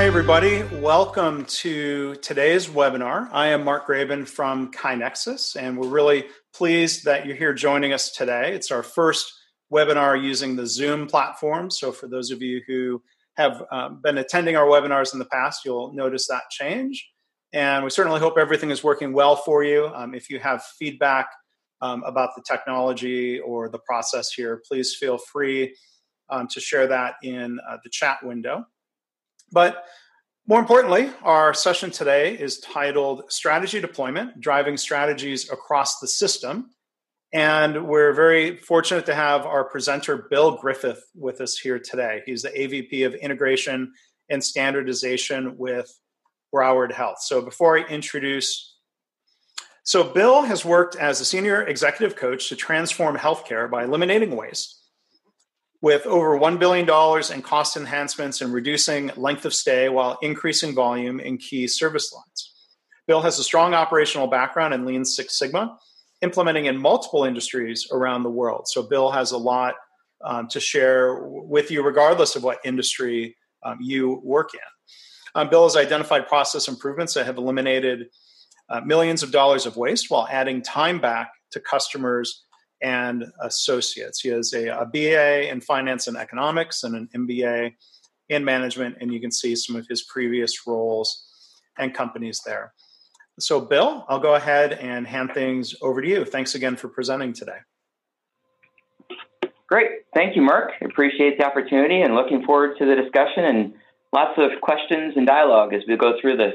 Hi, everybody. Welcome to today's webinar. I am Mark Graban from KaiNexus, and we're really pleased that you're here joining us today. It's our first webinar using the Zoom platform. So, for those of you who have um, been attending our webinars in the past, you'll notice that change. And we certainly hope everything is working well for you. Um, if you have feedback um, about the technology or the process here, please feel free um, to share that in uh, the chat window. But more importantly, our session today is titled Strategy Deployment Driving Strategies Across the System. And we're very fortunate to have our presenter, Bill Griffith, with us here today. He's the AVP of Integration and Standardization with Broward Health. So before I introduce, so Bill has worked as a senior executive coach to transform healthcare by eliminating waste with over $1 billion in cost enhancements and reducing length of stay while increasing volume in key service lines. Bill has a strong operational background in Lean Six Sigma, implementing in multiple industries around the world. So, Bill has a lot um, to share with you, regardless of what industry um, you work in. Um, Bill has identified process improvements that have eliminated uh, millions of dollars of waste while adding time back to customers and associates. He has a, a BA in finance and economics and an MBA in management, and you can see some of his previous roles and companies there. So, Bill, I'll go ahead and hand things over to you. Thanks again for presenting today. Great. Thank you, Mark. Appreciate the opportunity and looking forward to the discussion and lots of questions and dialogue as we go through this.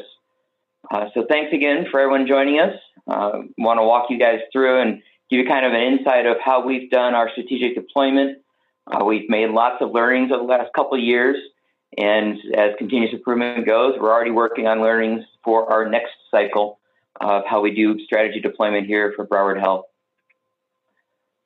Uh, so, thanks again for everyone joining us. Uh, Want to walk you guys through and give you kind of an insight of how we've done our strategic deployment. Uh, we've made lots of learnings over the last couple of years. And as continuous improvement goes, we're already working on learnings for our next cycle of how we do strategy deployment here for Broward Health.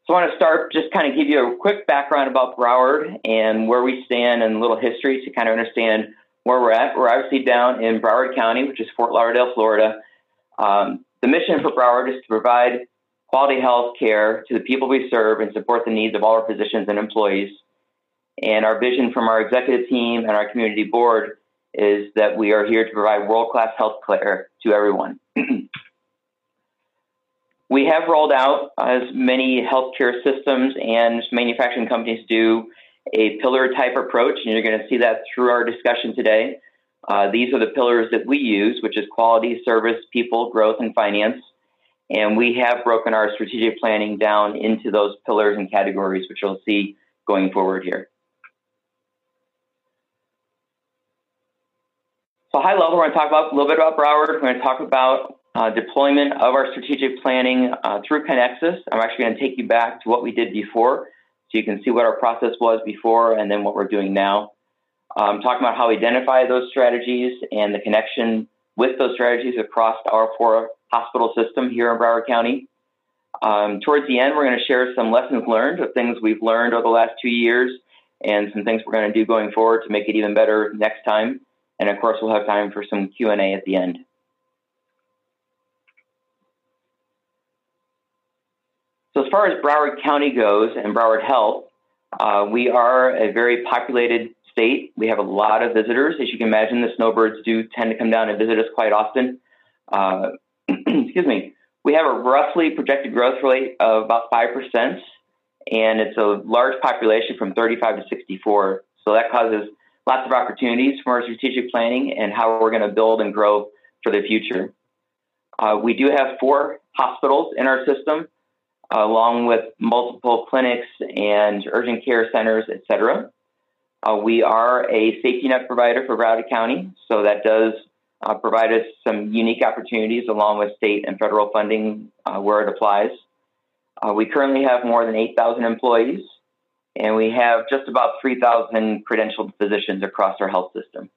So I want to start just kind of give you a quick background about Broward and where we stand and a little history to kind of understand where we're at. We're obviously down in Broward County, which is Fort Lauderdale, Florida. Um, the mission for Broward is to provide quality health care to the people we serve and support the needs of all our physicians and employees. And our vision from our executive team and our community board is that we are here to provide world class health care to everyone. we have rolled out, as many healthcare systems and manufacturing companies do, a pillar type approach, and you're going to see that through our discussion today. Uh, these are the pillars that we use, which is quality, service, people, growth, and finance. And we have broken our strategic planning down into those pillars and categories, which you'll see going forward here. So high level, we're going to talk about a little bit about Broward. We're going to talk about uh, deployment of our strategic planning uh, through KaiNexus. I'm actually going to take you back to what we did before, so you can see what our process was before and then what we're doing now. Um, talking about how we identify those strategies and the connection with those strategies across our four hospital system here in Broward County. Um, towards the end, we're going to share some lessons learned of things we've learned over the last two years and some things we're going to do going forward to make it even better next time. And of course, we'll have time for some Q&A at the end. So as far as Broward County goes and Broward Health, uh, we are a very populated state. We have a lot of visitors. As you can imagine, the snowbirds do tend to come down and visit us quite often. Uh, excuse me. We have a roughly projected growth rate of about 5%, and it's a large population from 35 to 64. So that causes lots of opportunities for our strategic planning and how we're going to build and grow for the future. Uh, we do have four hospitals in our system, along with multiple clinics and urgent care centers, et cetera. Uh, we are a safety net provider for Broward County, so that does uh, provide us some unique opportunities along with state and federal funding uh, where it applies. Uh, we currently have more than 8,000 employees, and we have just about 3,000 credentialed physicians across our health system.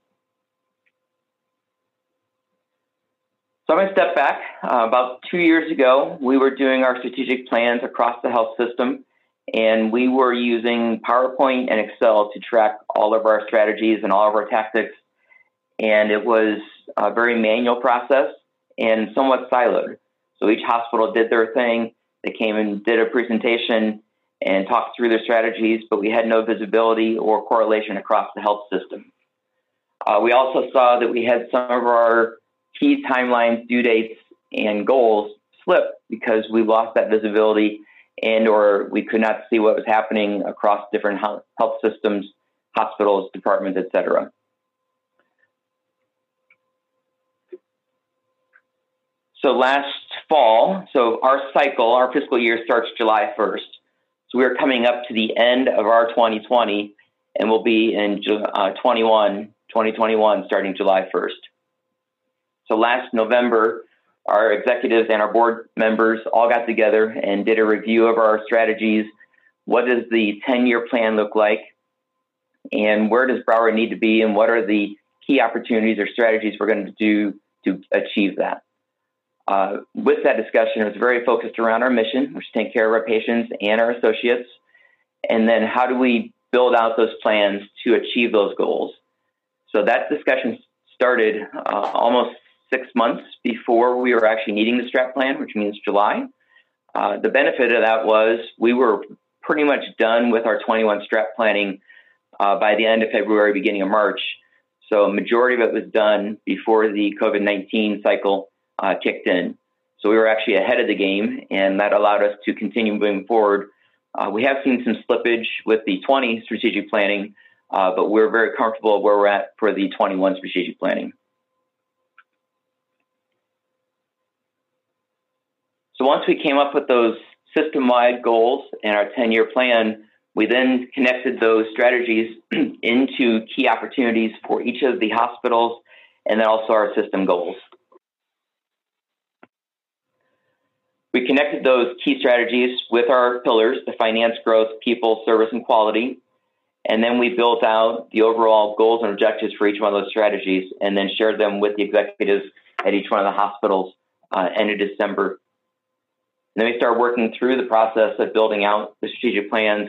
So I'm going to step back. Uh, about two years ago, we were doing our strategic plans across the health system and we were using PowerPoint and Excel to track all of our strategies and all of our tactics. And it was a very manual process and somewhat siloed. So each hospital did their thing. They came and did a presentation and talked through their strategies, but we had no visibility or correlation across the health system. Uh, we also saw that we had some of our key timelines, due dates, and goals slip because we lost that visibility and or we could not see what was happening across different health systems, hospitals, departments, etc. So last fall, so our cycle, our fiscal year starts July 1st. So we're coming up to the end of our 2020 and we'll be in uh, 21, 2021 starting July 1st. So last November, our executives and our board members all got together and did a review of our strategies. What does the 10 year plan look like? And where does Broward need to be? And what are the key opportunities or strategies we're going to do to achieve that? Uh, with that discussion, it was very focused around our mission, which is take care of our patients and our associates. And then how do we build out those plans to achieve those goals? So that discussion started uh, almost six months before we were actually needing the strat plan, which means July. Uh, the benefit of that was we were pretty much done with our 21 strat planning uh, by the end of February, beginning of March. So a majority of it was done before the COVID-19 cycle uh, kicked in. So we were actually ahead of the game, and that allowed us to continue moving forward. Uh, we have seen some slippage with the 20 strategic planning, uh, but we're very comfortable where we're at for the 21 strategic planning. So once we came up with those system-wide goals and our 10-year plan, we then connected those strategies into key opportunities for each of the hospitals and then also our system goals. We connected those key strategies with our pillars, the finance, growth, people, service, and quality. And then we built out the overall goals and objectives for each one of those strategies and then shared them with the executives at each one of the hospitals uh, end of December and then we started working through the process of building out the strategic plans,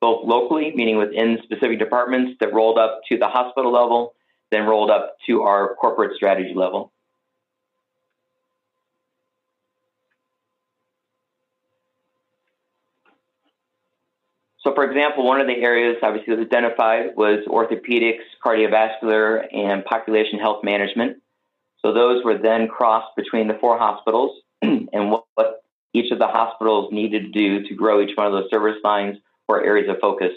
both locally, meaning within specific departments that rolled up to the hospital level, then rolled up to our corporate strategy level. So, for example, one of the areas obviously was identified was orthopedics, cardiovascular, and population health management. So, those were then crossed between the four hospitals and what, what each of the hospitals needed to do to grow each one of those service lines or areas of focus.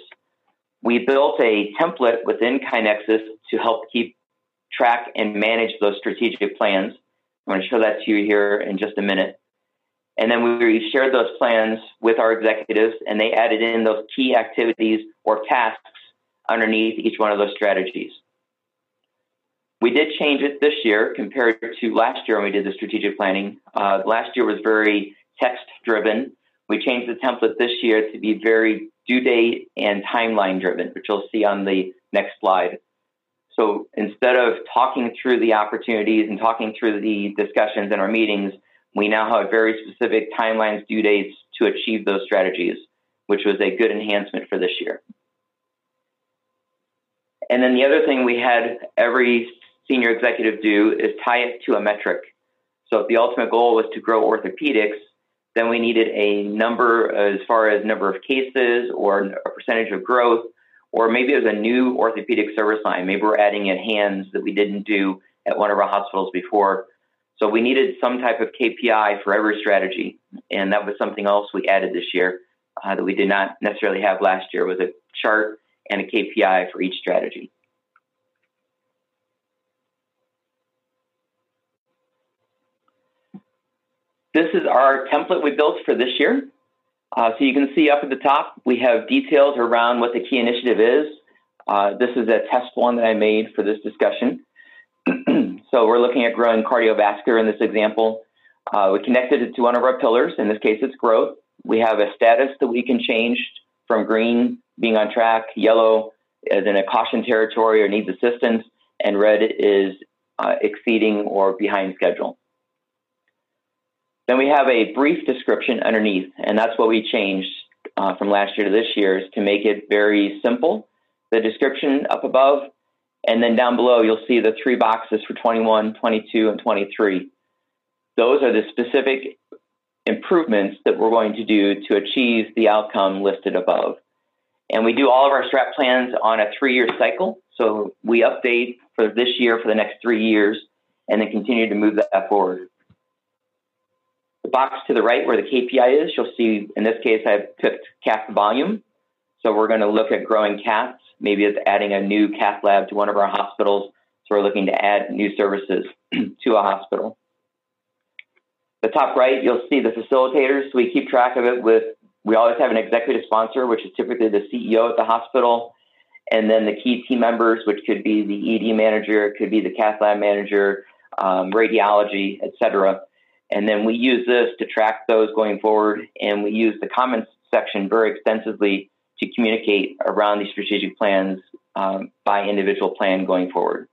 We built a template within KaiNexus to help keep track and manage those strategic plans. I'm going to show that to you here in just a minute. And then we shared those plans with our executives, and they added in those key activities or tasks underneath each one of those strategies. We did change it this year compared to last year when we did the strategic planning. Uh, last year was very text driven. We changed the template this year to be very due date and timeline driven, which you'll see on the next slide. So instead of talking through the opportunities and talking through the discussions in our meetings, we now have very specific timelines, due dates to achieve those strategies, which was a good enhancement for this year. And then the other thing we had every senior executive do is tie it to a metric. So if the ultimate goal was to grow orthopedics, then we needed a number as far as number of cases or a percentage of growth, or maybe it was a new orthopedic service line. Maybe we're adding in hands that we didn't do at one of our hospitals before. So we needed some type of KPI for every strategy, and that was something else we added this year uh, that we did not necessarily have last year. Was a chart and a KPI for each strategy. This is our template we built for this year. Uh, so you can see up at the top, we have details around what the key initiative is. Uh, this is a test one that I made for this discussion. so we're looking at growing cardiovascular in this example. Uh, we connected it to one of our pillars. In this case, it's growth. We have a status that we can change from green being on track, yellow as in a caution territory or needs assistance, and red is uh, exceeding or behind schedule. Then we have a brief description underneath, and that's what we changed uh, from last year to this year is to make it very simple. The description up above, and then down below, you'll see the three boxes for 21, 22, and 23. Those are the specific improvements that we're going to do to achieve the outcome listed above. And we do all of our strat plans on a three year cycle. So we update for this year for the next three years and then continue to move that forward. The box to the right where the KPI is, you'll see in this case I've picked cath volume. So we're going to look at growing caths. Maybe it's adding a new cath lab to one of our hospitals. So we're looking to add new services to a hospital. The top right, you'll see the facilitators. We keep track of it with, we always have an executive sponsor, which is typically the CEO at the hospital, and then the key team members, which could be the ED manager, it could be the cath lab manager, um, radiology, et cetera. And then we use this to track those going forward, and we use the comments section very extensively to communicate around these strategic plans um, by individual plan going forward.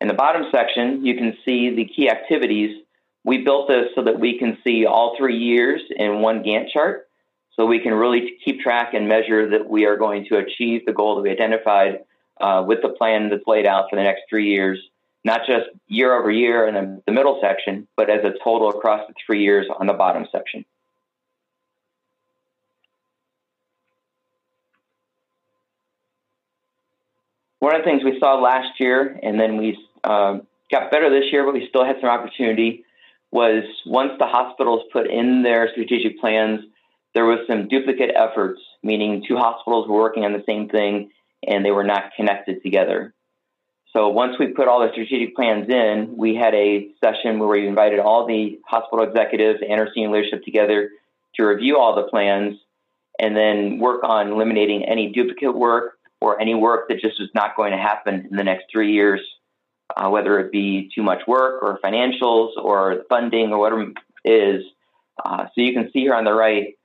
In the bottom section, you can see the key activities. We built this so that we can see all three years in one Gantt chart, so we can really keep track and measure that we are going to achieve the goal that we identified uh, with the plan that's laid out for the next three years not just year over year in the middle section, but as a total across the three years on the bottom section. One of the things we saw last year, and then we uh, got better this year, but we still had some opportunity, was once the hospitals put in their strategic plans, there was some duplicate efforts, meaning two hospitals were working on the same thing and they were not connected together. So once we put all the strategic plans in, we had a session where we invited all the hospital executives and our senior leadership together to review all the plans and then work on eliminating any duplicate work or any work that just was not going to happen in the next three years, uh, whether it be too much work or financials or funding or whatever it is. Uh, so you can see here on the right,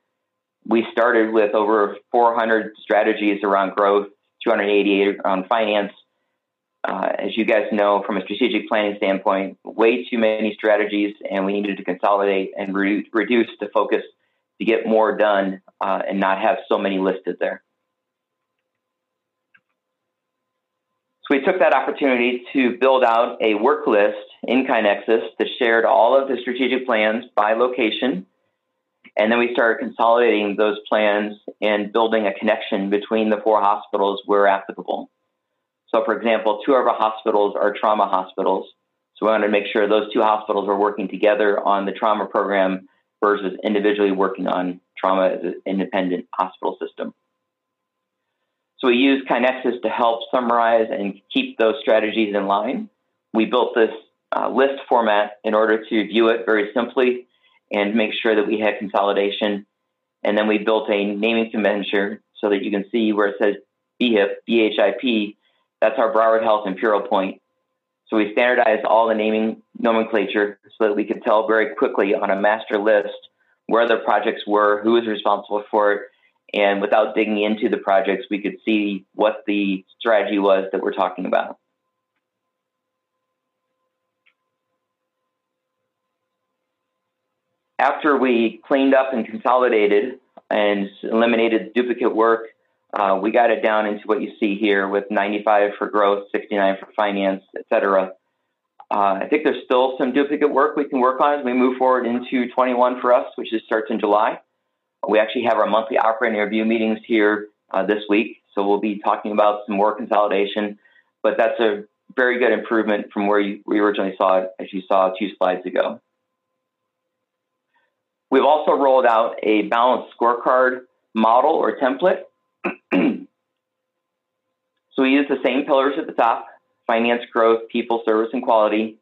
we started with over 400 strategies around growth, 288 around finance, uh, as you guys know, from a strategic planning standpoint, way too many strategies, and we needed to consolidate and re- reduce the focus to get more done uh, and not have so many listed there. So we took that opportunity to build out a work list in KaiNexus that shared all of the strategic plans by location. And then we started consolidating those plans and building a connection between the four hospitals where applicable. So, for example, two of our hospitals are trauma hospitals. So, we wanted to make sure those two hospitals are working together on the trauma program versus individually working on trauma as an independent hospital system. So, we use KaiNexus to help summarize and keep those strategies in line. We built this uh, list format in order to view it very simply and make sure that we had consolidation. And then we built a naming convention so that you can see where it says BHIP, BHIP, that's our Broward Health Imperial Point. So we standardized all the naming nomenclature so that we could tell very quickly on a master list where the projects were, who was responsible for it, and without digging into the projects, we could see what the strategy was that we're talking about. After we cleaned up and consolidated and eliminated duplicate work, uh, we got it down into what you see here with 95 for growth, 69 for finance, et cetera. Uh, I think there's still some duplicate work we can work on as we move forward into 21 for us, which starts in July. We actually have our monthly operating review meetings here uh, this week, so we'll be talking about some more consolidation. But that's a very good improvement from where you, we originally saw it, as you saw two slides ago. We've also rolled out a balanced scorecard model or template so we use the same pillars at the top finance, growth, people, service, and quality.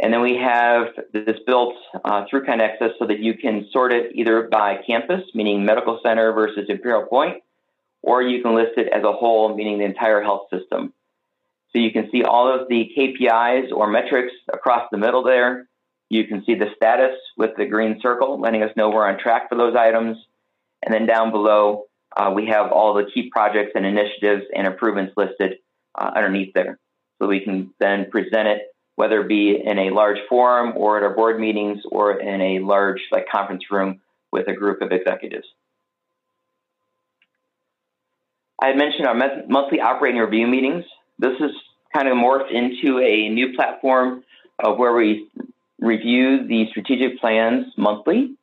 And then we have this built uh, through KaiNexus so that you can sort it either by campus, meaning medical center versus Imperial Point, or you can list it as a whole, meaning the entire health system. So you can see all of the KPIs or metrics across the middle there. You can see the status with the green circle, letting us know we're on track for those items. And then down below, uh, we have all the key projects and initiatives and improvements listed uh, underneath there. So we can then present it, whether it be in a large forum or at our board meetings or in a large like conference room with a group of executives. I had mentioned our monthly operating review meetings. This is kind of morphed into a new platform of where we review the strategic plans monthly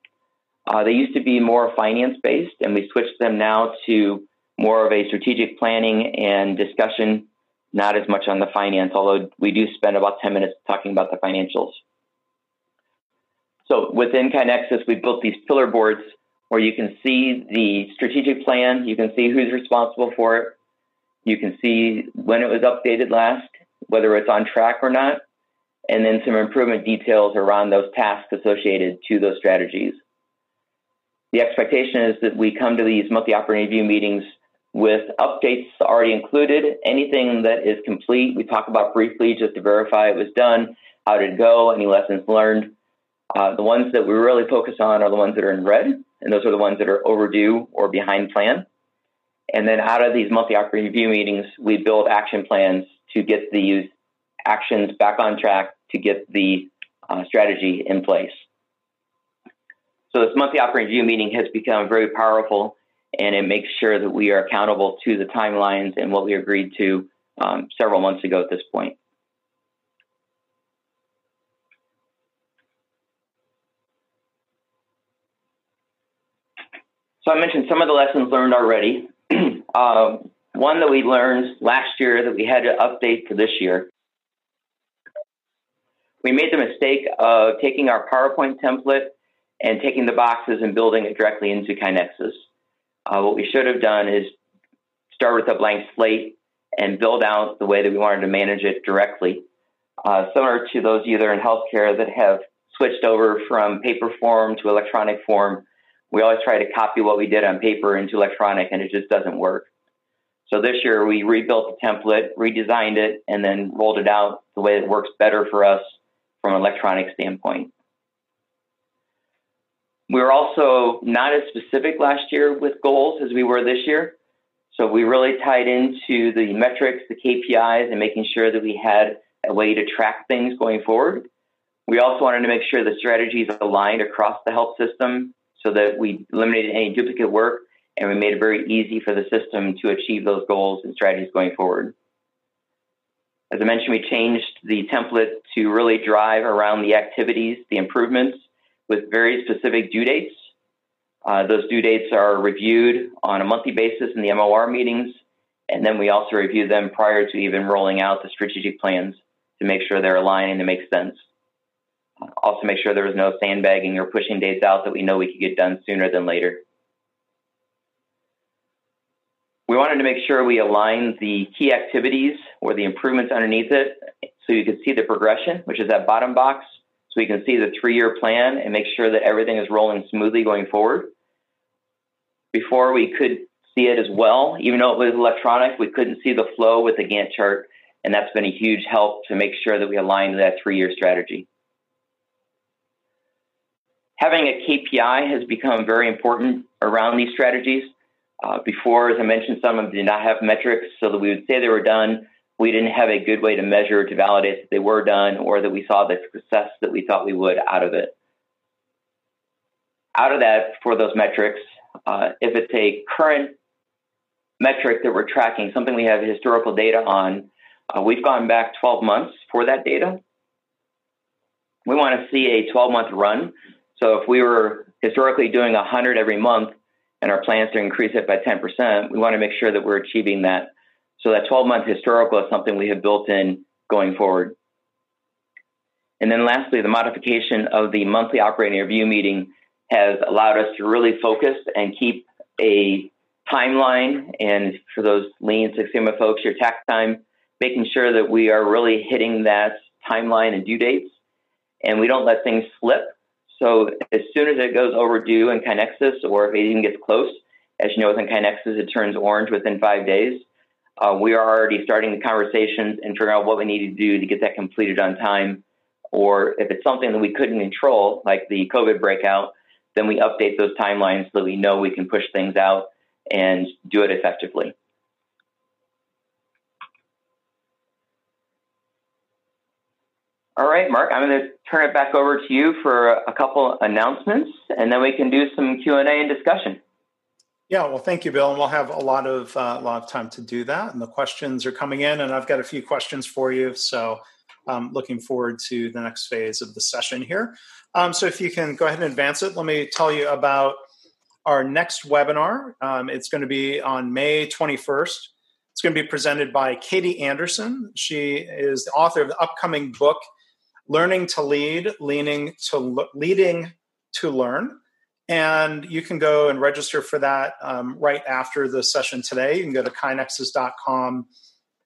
uh, they used to be more finance based, and we switched them now to more of a strategic planning and discussion, not as much on the finance, although we do spend about 10 minutes talking about the financials. So within KaiNexus, we built these pillar boards where you can see the strategic plan, you can see who's responsible for it, you can see when it was updated last, whether it's on track or not, and then some improvement details around those tasks associated to those strategies. The expectation is that we come to these monthly operating review meetings with updates already included. Anything that is complete, we talk about briefly just to verify it was done, how did it go, any lessons learned. Uh, the ones that we really focus on are the ones that are in red, and those are the ones that are overdue or behind plan. And then out of these monthly operating review meetings, we build action plans to get these actions back on track to get the uh, strategy in place. So this monthly operating review meeting has become very powerful and it makes sure that we are accountable to the timelines and what we agreed to um, several months ago at this point. So I mentioned some of the lessons learned already. uh, one that we learned last year that we had to update for this year. We made the mistake of taking our PowerPoint template and taking the boxes and building it directly into KaiNexus. Uh, what we should have done is start with a blank slate and build out the way that we wanted to manage it directly. Uh, similar to those either in healthcare that have switched over from paper form to electronic form, we always try to copy what we did on paper into electronic and it just doesn't work. So this year we rebuilt the template, redesigned it, and then rolled it out the way it works better for us from an electronic standpoint. We were also not as specific last year with goals as we were this year. So we really tied into the metrics, the KPIs, and making sure that we had a way to track things going forward. We also wanted to make sure the strategies aligned across the health system so that we eliminated any duplicate work and we made it very easy for the system to achieve those goals and strategies going forward. As I mentioned, we changed the template to really drive around the activities, the improvements, with very specific due dates. Uh, those due dates are reviewed on a monthly basis in the MOR meetings, and then we also review them prior to even rolling out the strategic plans to make sure they're aligned and they make sense. Also, make sure there was no sandbagging or pushing dates out that we know we could get done sooner than later. We wanted to make sure we align the key activities or the improvements underneath it so you can see the progression, which is that bottom box, so we can see the three year plan and make sure that everything is rolling smoothly going forward. Before we could see it as well, even though it was electronic, we couldn't see the flow with the Gantt chart, and that's been a huge help to make sure that we align to that three year strategy. Having a KPI has become very important around these strategies. Uh, before, as I mentioned, some of them did not have metrics, so that we would say they were done. We didn't have a good way to measure to validate that they were done or that we saw the success that we thought we would out of it. Out of that, for those metrics, uh, if it's a current metric that we're tracking, something we have historical data on, uh, we've gone back 12 months for that data. We want to see a 12 month run. So if we were historically doing 100 every month, and our plans to increase it by 10%, we want to make sure that we're achieving that. So that 12 month historical is something we have built in going forward. And then lastly, the modification of the monthly operating review meeting has allowed us to really focus and keep a timeline. And for those Lean Six Sigma folks, your takt time, making sure that we are really hitting that timeline and due dates. And we don't let things slip. So as soon as it goes overdue in KaiNexus, or if it even gets close, as you know, within KaiNexus, it turns orange within five days. Uh, we are already starting the conversations and figuring out what we need to do to get that completed on time. Or if it's something that we couldn't control, like the COVID breakout, then we update those timelines so that we know we can push things out and do it effectively. All right, Mark, I'm going to turn it back over to you for a couple announcements, and then we can do some Q and A and discussion. Yeah, well, thank you, Bill, and we'll have a lot of uh, a lot of time to do that. And the questions are coming in, and I've got a few questions for you. So, I'm looking forward to the next phase of the session here. Um, so, if you can go ahead and advance it, let me tell you about our next webinar. Um, it's going to be on May 21st. It's going to be presented by Katie Anderson. She is the author of the upcoming book, Learning to Lead, Leaning to Leading to Learn. And you can go and register for that um, right after the session today. You can go to kainexus.com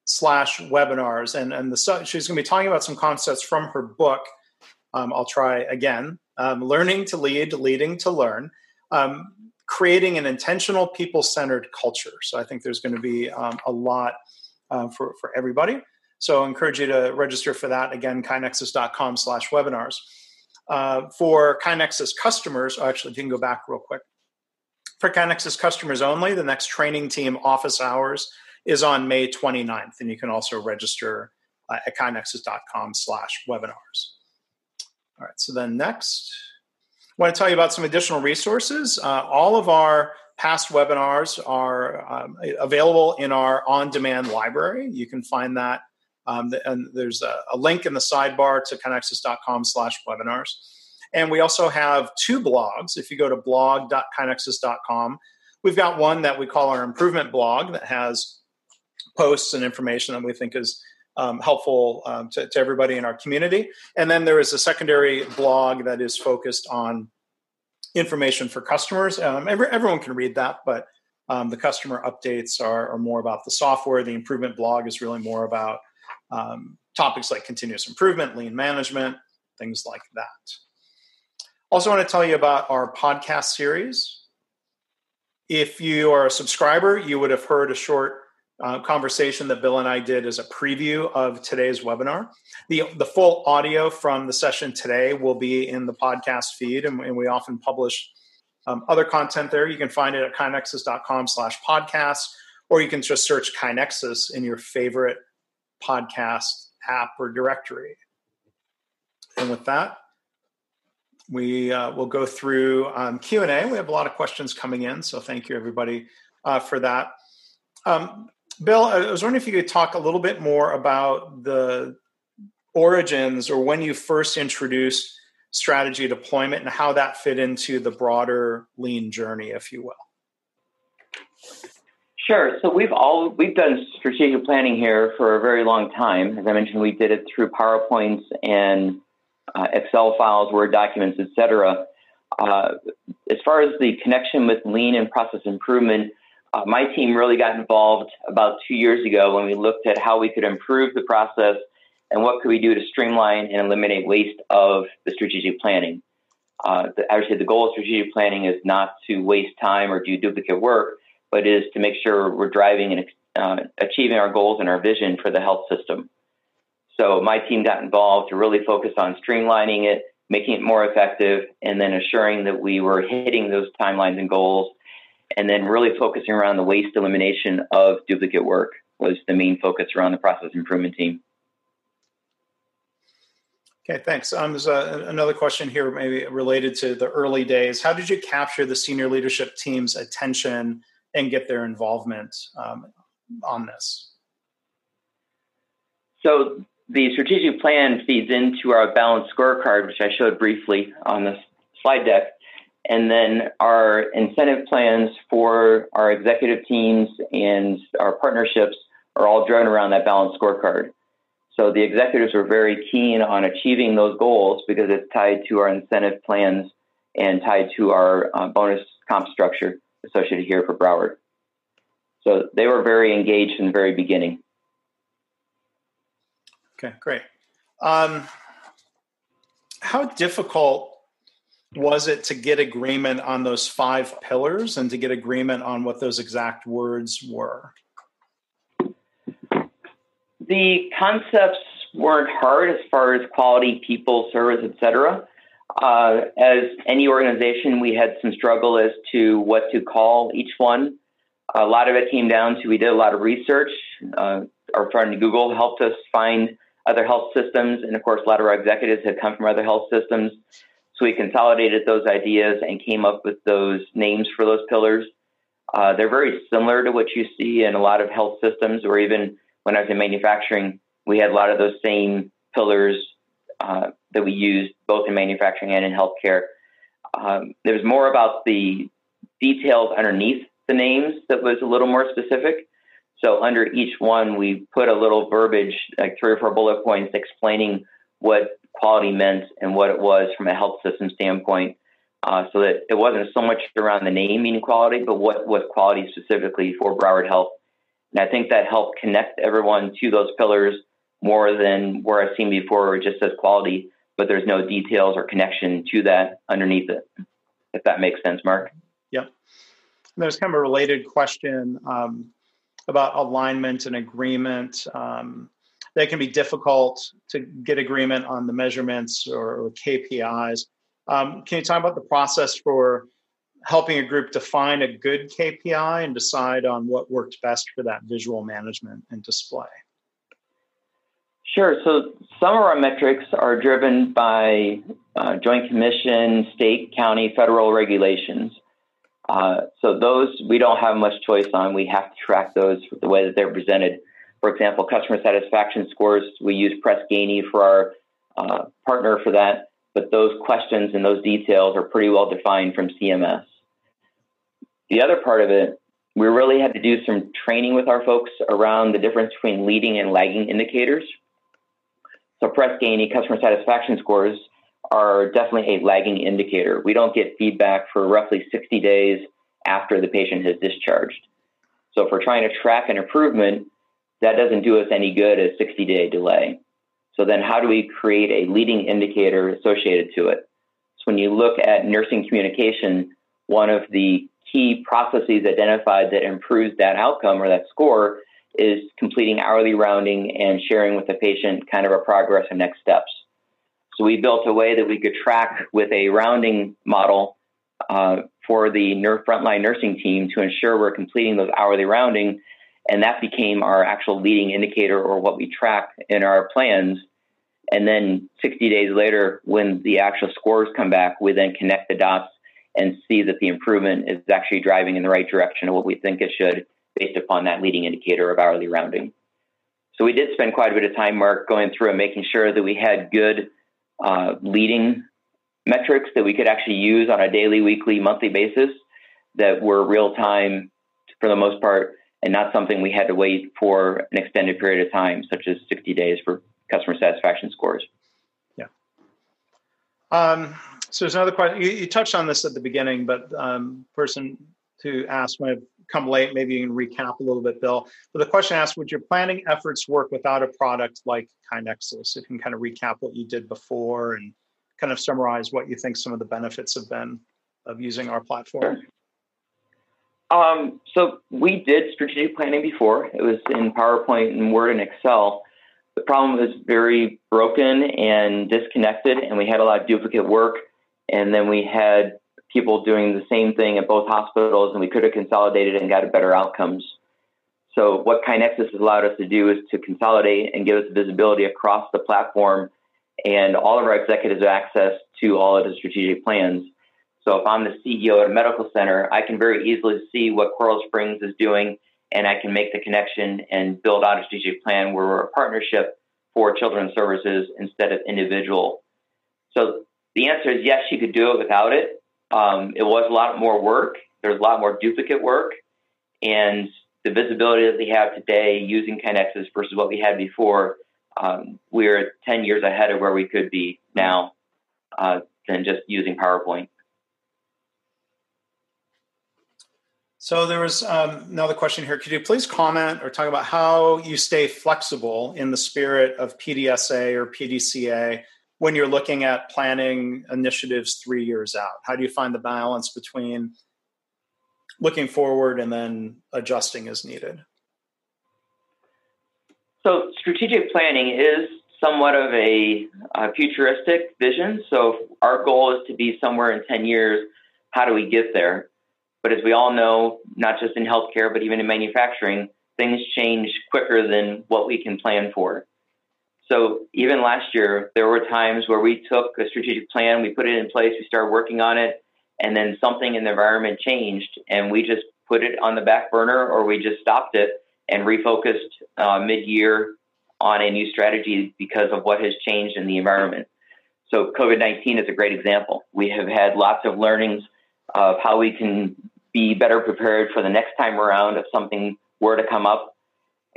slash webinars. And, and the, she's going to be talking about some concepts from her book. Um, I'll try again. Um, learning to lead, leading to learn. Um, creating an intentional people centered culture. So I think there's going to be um, a lot uh, for, for everybody. So I encourage you to register for that. Again, kainexus.com slash webinars. Uh, for KaiNexus customers, oh, actually, you can go back real quick. For KaiNexus customers only, the next training team office hours is on May 29th, and you can also register uh, at kainexus.com slash webinars. All right, so then next, I want to tell you about some additional resources. Uh, all of our past webinars are um, available in our on-demand library. You can find that, um, and there's a, a, link in the sidebar to kainexus.com slash webinars. And we also have two blogs. If you go to blog.kainexus.com, we've got one that we call our improvement blog that has posts and information that we think is um, helpful um, to, to, everybody in our community. And then there is a secondary blog that is focused on information for customers. Um, every, everyone can read that, but um, the customer updates are, are, more about the software. The improvement blog is really more about um, topics like continuous improvement, lean management, things like that. Also, want to tell you about our podcast series. If you are a subscriber, you would have heard a short uh, conversation that Bill and I did as a preview of today's webinar. The, the full audio from the session today will be in the podcast feed, and, and we often publish um, other content there. You can find it at kainexus.com slash podcast, or you can just search KaiNexus in your favorite podcast app or directory. And with that, we uh, will go through um, Q&A. We have a lot of questions coming in, so thank you everybody uh, for that. Um, Bill, I was wondering if you could talk a little bit more about the origins or when you first introduced strategy deployment and how that fit into the broader lean journey, if you will. Sure. So we've all we've done strategic planning here for a very long time. As I mentioned, we did it through PowerPoints and uh, Excel files, Word documents, etc. Uh, as far as the connection with lean and process improvement, uh, my team really got involved about two years ago when we looked at how we could improve the process and what could we do to streamline and eliminate waste of the strategic planning. Uh, the, actually, the goal of strategic planning is not to waste time or do duplicate work, but is to make sure we're driving and uh, achieving our goals and our vision for the health system. So my team got involved to really focus on streamlining it, making it more effective, and then assuring that we were hitting those timelines and goals and then really focusing around the waste elimination of duplicate work was the main focus around the process improvement team. Okay, thanks. Um, there's a, another question here, maybe related to the early days. How did you capture the senior leadership team's attention and get their involvement um, on this? So the strategic plan feeds into our balanced scorecard, which I showed briefly on the slide deck. And then our incentive plans for our executive teams and our partnerships are all driven around that balanced scorecard. So the executives are very keen on achieving those goals because it's tied to our incentive plans and tied to our uh, bonus comp structure associated here for Broward. So they were very engaged in the very beginning. Okay, great. Um, how difficult was it to get agreement on those five pillars and to get agreement on what those exact words were? The concepts weren't hard as far as quality, people, service, etc. Uh, as any organization, we had some struggle as to what to call each one. A lot of it came down to we did a lot of research. Uh, our friend Google helped us find other health systems, and of course, a lot of our executives had come from other health systems. So we consolidated those ideas and came up with those names for those pillars. Uh, they're very similar to what you see in a lot of health systems, or even when I was in manufacturing, we had a lot of those same pillars uh, that we used both in manufacturing and in healthcare. Um, there was more about the details underneath the names that was a little more specific. So under each one, we put a little verbiage, like three or four bullet points, explaining what quality meant and what it was from a health system standpoint. Uh, so that it wasn't so much around the name meaning quality, but what was quality specifically for Broward Health. And I think that helped connect everyone to those pillars more than where I've seen before, it just says quality, but there's no details or connection to that underneath it. If that makes sense, Mark. Yep. there's kind of a related question um, about alignment and agreement. Um, they can be difficult to get agreement on the measurements or, or KPIs. Um, can you talk about the process for helping a group define a good KPI and decide on what worked best for that visual management and display? Sure. So some of our metrics are driven by uh, Joint Commission, state, county, federal regulations. Uh, so those we don't have much choice on. We have to track those the way that they're presented. For example, customer satisfaction scores, we use Press Ganey for our uh, partner for that, but those questions and those details are pretty well defined from CMS. The other part of it, we really had to do some training with our folks around the difference between leading and lagging indicators. So Press Ganey customer satisfaction scores are definitely a lagging indicator. We don't get feedback for roughly 60 days after the patient has discharged. So if we're trying to track an improvement, that doesn't do us any good a 60 day delay. So then how do we create a leading indicator associated to it? So when you look at nursing communication, one of the key processes identified that improves that outcome or that score is completing hourly rounding and sharing with the patient kind of a progress and next steps. So we built a way that we could track with a rounding model uh, for the ner- frontline nursing team to ensure we're completing those hourly rounding and that became our actual leading indicator or what we track in our plans. And then 60 days later, when the actual scores come back, we then connect the dots and see that the improvement is actually driving in the right direction of what we think it should based upon that leading indicator of hourly rounding. So we did spend quite a bit of time, Mark, going through and making sure that we had good uh, leading metrics that we could actually use on a daily, weekly, monthly basis that were real time for the most part and not something we had to wait for an extended period of time, such as 60 days for customer satisfaction scores. Yeah. Um, so there's another question. You, you, touched on this at the beginning, but um, person who asked might have come late. Maybe you can recap a little bit, Bill. But the question asked, would your planning efforts work without a product like KaiNexus? If you can kind of recap what you did before and kind of summarize what you think some of the benefits have been of using our platform. Sure. Um, so we did strategic planning before. It was in PowerPoint and Word and Excel. The problem was very broken and disconnected, and we had a lot of duplicate work. And then we had people doing the same thing at both hospitals, and we could have consolidated and got better outcomes. So what KaiNexus has allowed us to do is to consolidate and give us visibility across the platform and all of our executives access to all of the strategic plans. So if I'm the CEO at a medical center, I can very easily see what Coral Springs is doing, and I can make the connection and build out a strategic plan where we're a partnership for children's services instead of individual. So the answer is yes, you could do it without it. Um, it was a lot more work. There's a lot more duplicate work, and the visibility that we have today using KaiNexus versus what we had before, um, we're 10 years ahead of where we could be now uh, than just using PowerPoint. So there was um, another question here. Could you please comment or talk about how you stay flexible in the spirit of PDSA or PDCA when you're looking at planning initiatives three years out? How do you find the balance between looking forward and then adjusting as needed? So strategic planning is somewhat of a, a futuristic vision. So our goal is to be somewhere in 10 years. How do we get there? But as we all know, not just in healthcare, but even in manufacturing, things change quicker than what we can plan for. So even last year, there were times where we took a strategic plan, we put it in place, we started working on it, and then something in the environment changed, and we just put it on the back burner or we just stopped it and refocused uh, mid-year on a new strategy because of what has changed in the environment. So COVID-19 is a great example. We have had lots of learnings of how we can be better prepared for the next time around if something were to come up.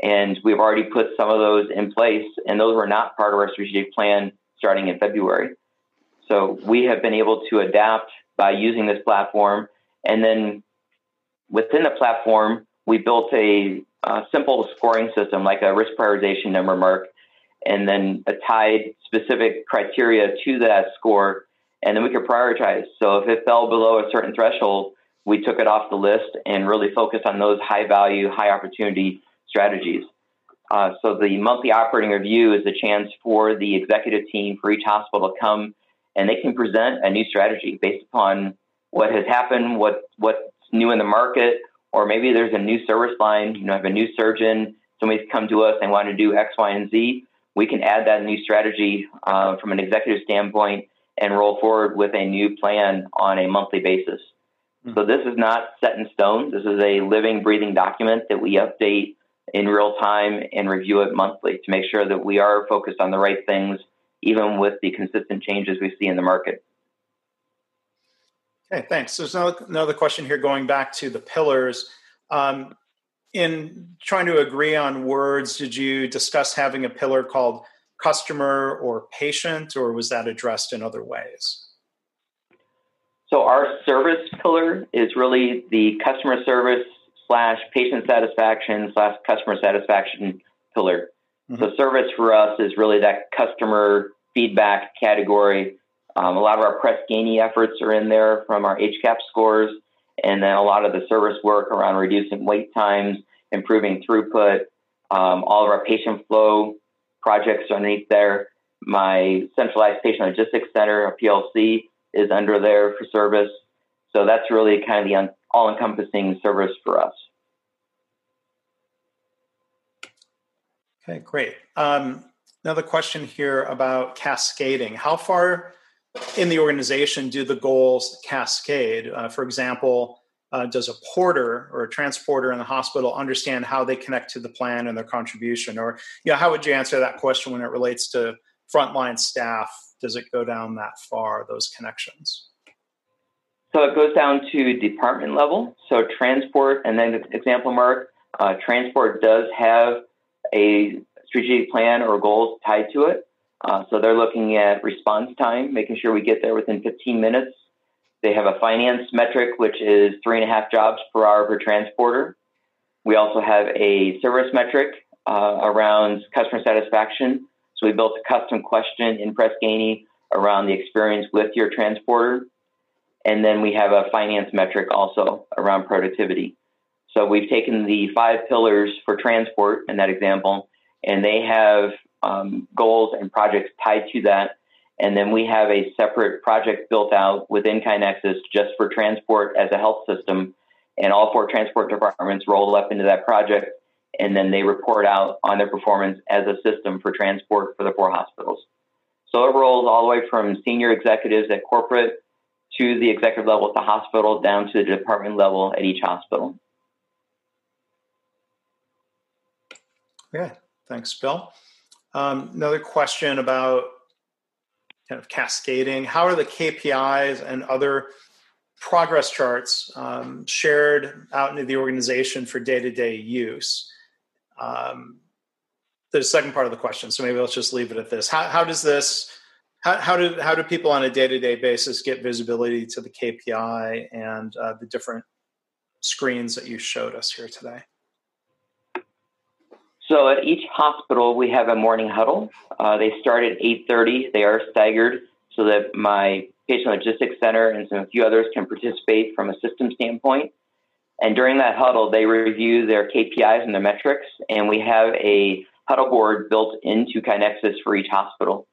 And we've already put some of those in place, and those were not part of our strategic plan starting in February. So we have been able to adapt by using this platform. And then within the platform, we built a, a simple scoring system like a risk prioritization number mark, and then a tied specific criteria to that score. And then we could prioritize. So if it fell below a certain threshold, we took it off the list and really focused on those high value, high opportunity strategies. Uh, so the monthly operating review is a chance for the executive team for each hospital to come and they can present a new strategy based upon what has happened, what what's new in the market, or maybe there's a new service line. You know, I have a new surgeon, somebody's come to us and want to do X, Y, and Z. We can add that new strategy uh, from an executive standpoint and roll forward with a new plan on a monthly basis. Mm-hmm. So this is not set in stone. This is a living, breathing document that we update in real time and review it monthly to make sure that we are focused on the right things, even with the consistent changes we see in the market. Okay, thanks. There's another question here going back to the pillars. Um, in trying to agree on words, did you discuss having a pillar called customer or patient, or was that addressed in other ways? So, our service pillar is really the customer service slash patient satisfaction slash customer satisfaction pillar. Mm-hmm. So, service for us is really that customer feedback category um, a lot of our Press Ganey efforts are in there from our HCAHPS scores, and then a lot of the service work around reducing wait times, improving throughput, um, all of our patient flow projects are underneath there. My centralized patient logistics center, a PLC, is under there for service. So that's really kind of the all encompassing service for us. Okay, great. Um, another question here about cascading. How far in the organization do the goals cascade? Uh, for example, uh, does a porter or a transporter in the hospital understand how they connect to the plan and their contribution? Or, you know, how would you answer that question when it relates to frontline staff? Does it go down that far, those connections? So it goes down to department level. So transport, and then example, Mark, uh, transport does have a strategic plan or goals tied to it. Uh, so they're looking at response time, making sure we get there within 15 minutes. They have a finance metric, which is three and a half jobs per hour per transporter. We also have a service metric uh, around customer satisfaction. So we built a custom question in Press Ganey around the experience with your transporter. And then we have a finance metric also around productivity. So we've taken the five pillars for transport in that example, and they have um, goals and projects tied to that. And then we have a separate project built out within KaiNexus just for transport as a health system. And all four transport departments roll up into that project. And then they report out on their performance as a system for transport for the four hospitals. So it rolls all the way from senior executives at corporate to the executive level at the hospital down to the department level at each hospital. Yeah, thanks, Bill. Um, another question about kind of cascading. How are the KPIs and other progress charts um, shared out into the organization for day to day use? Um, the second part of the question. So maybe let's just leave it at this. How, how does this? How, how do how do people on a day to day basis get visibility to the KPI and uh, the different screens that you showed us here today? So at each hospital, we have a morning huddle. Uh, they start at 8:30. They are staggered so that my patient logistics center and some a few others can participate from a system standpoint. And during that huddle, they review their KPIs and their metrics. And we have a huddle board built into KaiNexus for each hospital.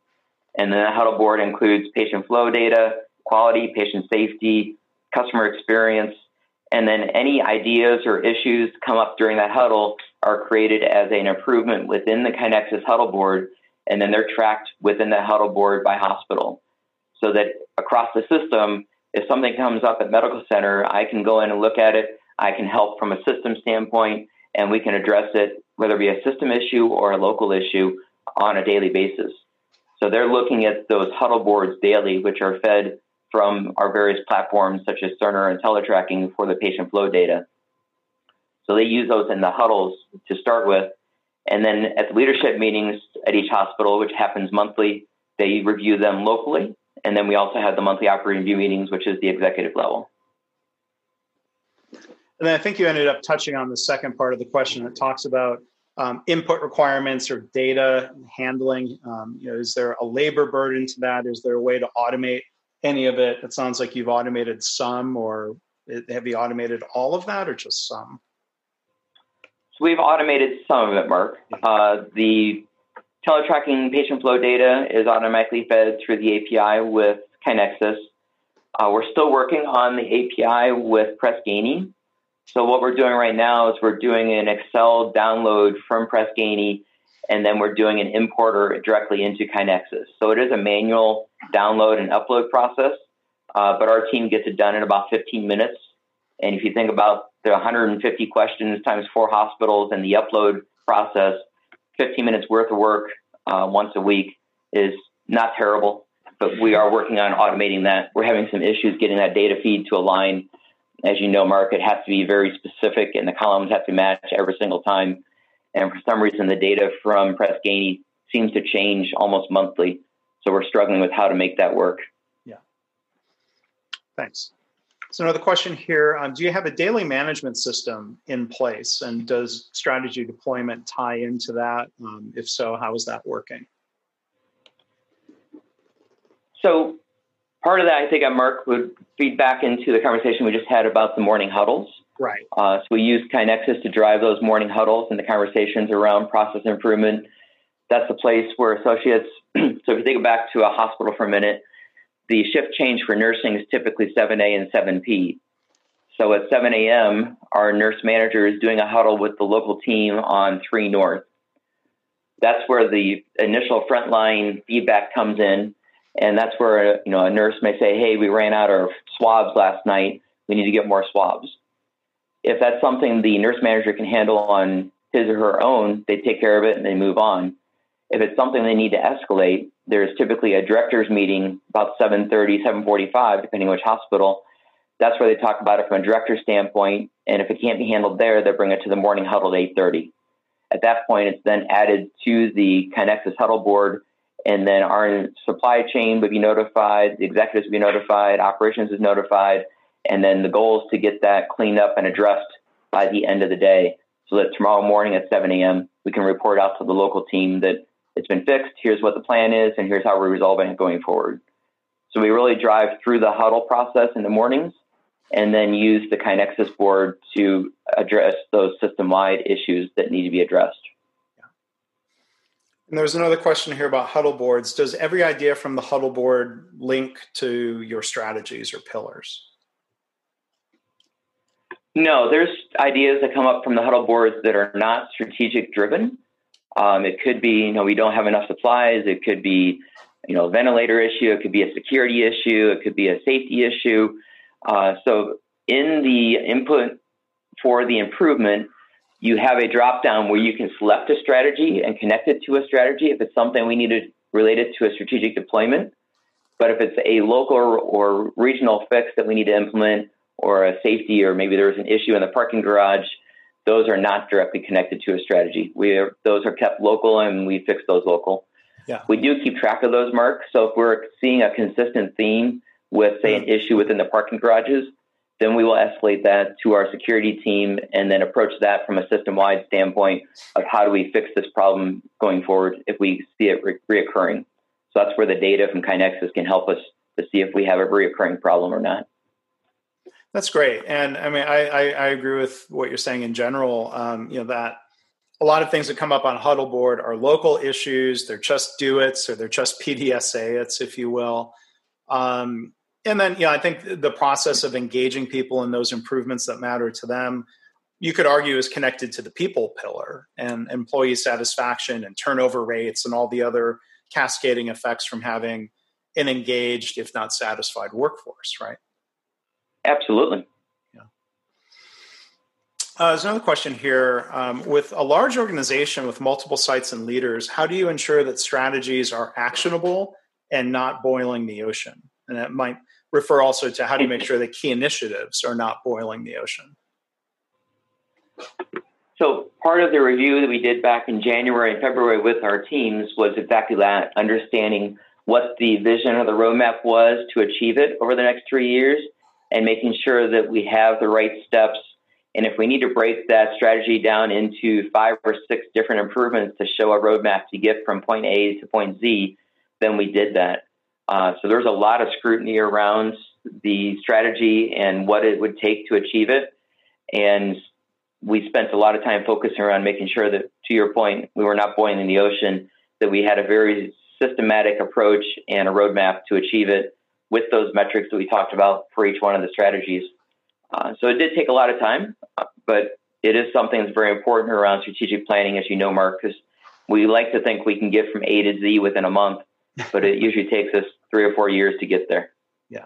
And then the huddle board includes patient flow data, quality, patient safety, customer experience, and then any ideas or issues come up during that huddle are created as an improvement within the KaiNexus huddle board, and then they're tracked within the huddle board by hospital. So that across the system, if something comes up at medical center, I can go in and look at it. I can help from a system standpoint, and we can address it, whether it be a system issue or a local issue, on a daily basis. So they're looking at those huddle boards daily, which are fed from our various platforms such as Cerner and teletracking for the patient flow data. So they use those in the huddles to start with. And then at the leadership meetings at each hospital, which happens monthly, they review them locally. And then we also have the monthly operating review meetings, which is the executive level. And then I think you ended up touching on the second part of the question that talks about um, input requirements or data handling. Um, you know, is there a labor burden to that? Is there a way to automate any of it? It sounds like you've automated some, or have you automated all of that, or just some? So we've automated some of it, Mark. Uh, the teletracking patient flow data is automatically fed through the API with KaiNexus. Uh, we're still working on the API with Press Ganey. So what we're doing right now is we're doing an Excel download from Press and then we're doing an importer directly into KaiNexus. So it is a manual download and upload process, uh, but our team gets it done in about 15 minutes. And if you think about the 150 questions times four hospitals and the upload process, 15 minutes worth of work uh, once a week is not terrible. But we are working on automating that. We're having some issues getting that data feed to align. As you know, Mark, it has to be very specific, and the columns have to match every single time. And for some reason, the data from Press Ganey seems to change almost monthly. So we're struggling with how to make that work. Yeah. Thanks. So another question here: um, Do you have a daily management system in place, and does strategy deployment tie into that? Um, if so, how is that working? So part of that, I think, Mark would feed back into the conversation we just had about the morning huddles. Right. Uh, so we use KaiNexus to drive those morning huddles and the conversations around process improvement. That's the place where associates. so if you think back to a hospital for a minute, the shift change for nursing is typically 7A and 7P. So at 7 a.m., our nurse manager is doing a huddle with the local team on 3 North. That's where the initial frontline feedback comes in, and that's where uh, you know a nurse may say, "Hey, we ran out of swabs last night. We need to get more swabs." If that's something the nurse manager can handle on his or her own, they take care of it and they move on. If it's something they need to escalate, there's typically a director's meeting about 7:30, 7:45, depending which hospital. That's where they talk about it from a director's standpoint, and if it can't be handled there, they bring it to the morning huddle at 8:30. At that point, it's then added to the KaiNexus huddle board, and then our supply chain would be notified, the executives would be notified, operations is notified, and then the goal is to get that cleaned up and addressed by the end of the day, so that tomorrow morning at 7 a.m. we can report out to the local team that it's been fixed. Here's what the plan is, and here's how we're resolving it going forward. So we really drive through the huddle process in the mornings and then use the KaiNexus board to address those system wide issues that need to be addressed. And there's another question here about huddle boards. Does every idea from the huddle board link to your strategies or pillars? No, there's ideas that come up from the huddle boards that are not strategic driven. Um, it could be, you know, we don't have enough supplies. It could be, you know, a ventilator issue. It could be a security issue. It could be a safety issue. Uh, so in the input for the improvement, you have a drop down where you can select a strategy and connect it to a strategy if it's something we need to relate it to a strategic deployment. But if it's a local or regional fix that we need to implement, or a safety, or maybe there was an issue in the parking garage, those are not directly connected to a strategy. We are, those are kept local and we fix those local. Yeah. We do keep track of those, Mark. So if we're seeing a consistent theme with, say, an issue within the parking garages, then we will escalate that to our security team and then approach that from a system wide standpoint of how do we fix this problem going forward if we see it re- reoccurring. So that's where the data from KaiNexus can help us to see if we have a reoccurring problem or not. That's great, and I mean, I, I, I agree with what you're saying in general. Um, you know that a lot of things that come up on Huddle Board are local issues. They're just do its or they're just PDSA its, if you will. Um, and then, yeah, I think the process of engaging people in those improvements that matter to them, you could argue is connected to the people pillar and employee satisfaction and turnover rates and all the other cascading effects from having an engaged, if not satisfied, workforce, right? Absolutely. Yeah. Uh, there's another question here. Um, with a large organization with multiple sites and leaders, how do you ensure that strategies are actionable and not boiling the ocean? And that might refer also to how do you make sure that key initiatives are not boiling the ocean? So, part of the review that we did back in January and February with our teams was exactly that understanding what the vision of the roadmap was to achieve it over the next three years and making sure that we have the right steps. And if we need to break that strategy down into five or six different improvements to show a roadmap to get from point A to point Z, then we did that. Uh, so there's a lot of scrutiny around the strategy and what it would take to achieve it. And we spent a lot of time focusing around making sure that, to your point, we were not boiling in the ocean, that we had a very systematic approach and a roadmap to achieve it with those metrics that we talked about for each one of the strategies. Uh, so it did take a lot of time, but it is something that's very important around strategic planning, as you know, Mark, because we like to think we can get from A to Z within a month, but it usually takes us three or four years to get there. Yeah.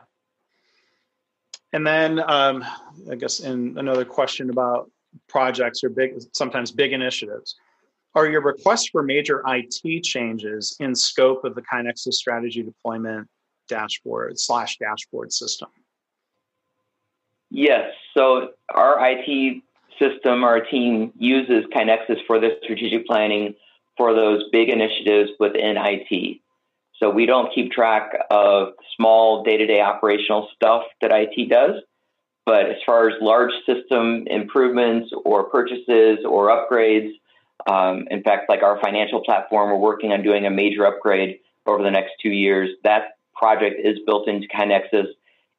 And then um, I guess in another question about projects or big, sometimes big initiatives. Are your requests for major IT changes in scope of the KaiNexus strategy deployment dashboard slash dashboard system? Yes. So our IT system, our team uses KaiNexus for the strategic planning for those big initiatives within IT. So we don't keep track of small day to day operational stuff that IT does. But as far as large system improvements or purchases or upgrades, um, in fact, like our financial platform, we're working on doing a major upgrade over the next two years. That project is built into KaiNexus,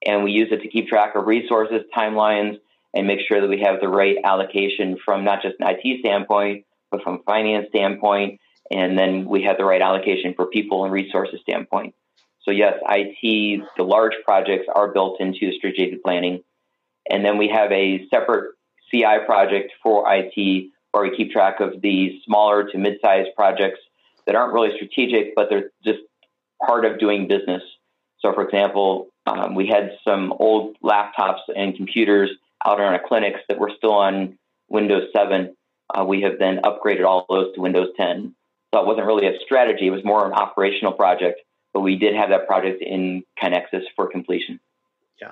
and we use it to keep track of resources, timelines, and make sure that we have the right allocation from not just an IT standpoint, but from a finance standpoint, and then we have the right allocation for people and resources standpoint. So yes, IT, the large projects are built into the strategic planning. And then we have a separate CI project for IT where we keep track of the smaller to mid-sized projects that aren't really strategic, but they're just part of doing business. So, for example, um, we had some old laptops and computers out in our clinics that were still on Windows 7. Uh, we have then upgraded all those to Windows 10. So it wasn't really a strategy; it was more an operational project. But we did have that project in KaiNexus for completion. Yeah.